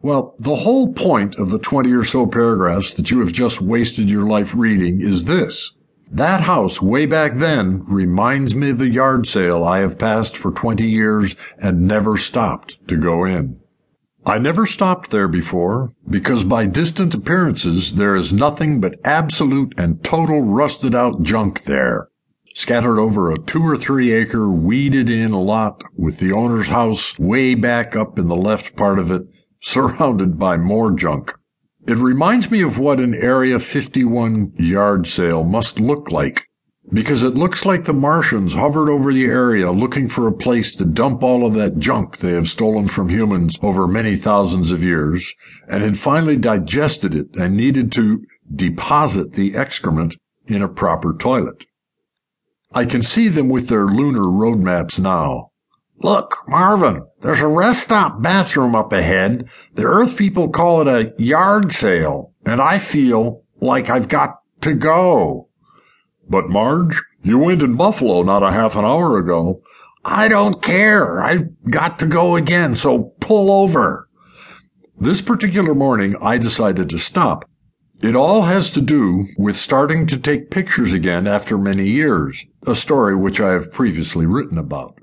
Well, the whole point of the 20 or so paragraphs that you have just wasted your life reading is this. That house way back then reminds me of a yard sale I have passed for 20 years and never stopped to go in. I never stopped there before because by distant appearances there is nothing but absolute and total rusted out junk there scattered over a two or three acre weeded in lot with the owner's house way back up in the left part of it, surrounded by more junk. It reminds me of what an Area 51 yard sale must look like, because it looks like the Martians hovered over the area looking for a place to dump all of that junk they have stolen from humans over many thousands of years, and had finally digested it and needed to deposit the excrement in a proper toilet. I can see them with their lunar road maps now. Look, Marvin, there's a rest stop bathroom up ahead. The Earth people call it a yard sale, and I feel like I've got to go. But Marge, you went in Buffalo not a half an hour ago. I don't care. I've got to go again, so pull over. This particular morning, I decided to stop. It all has to do with starting to take pictures again after many years, a story which I have previously written about.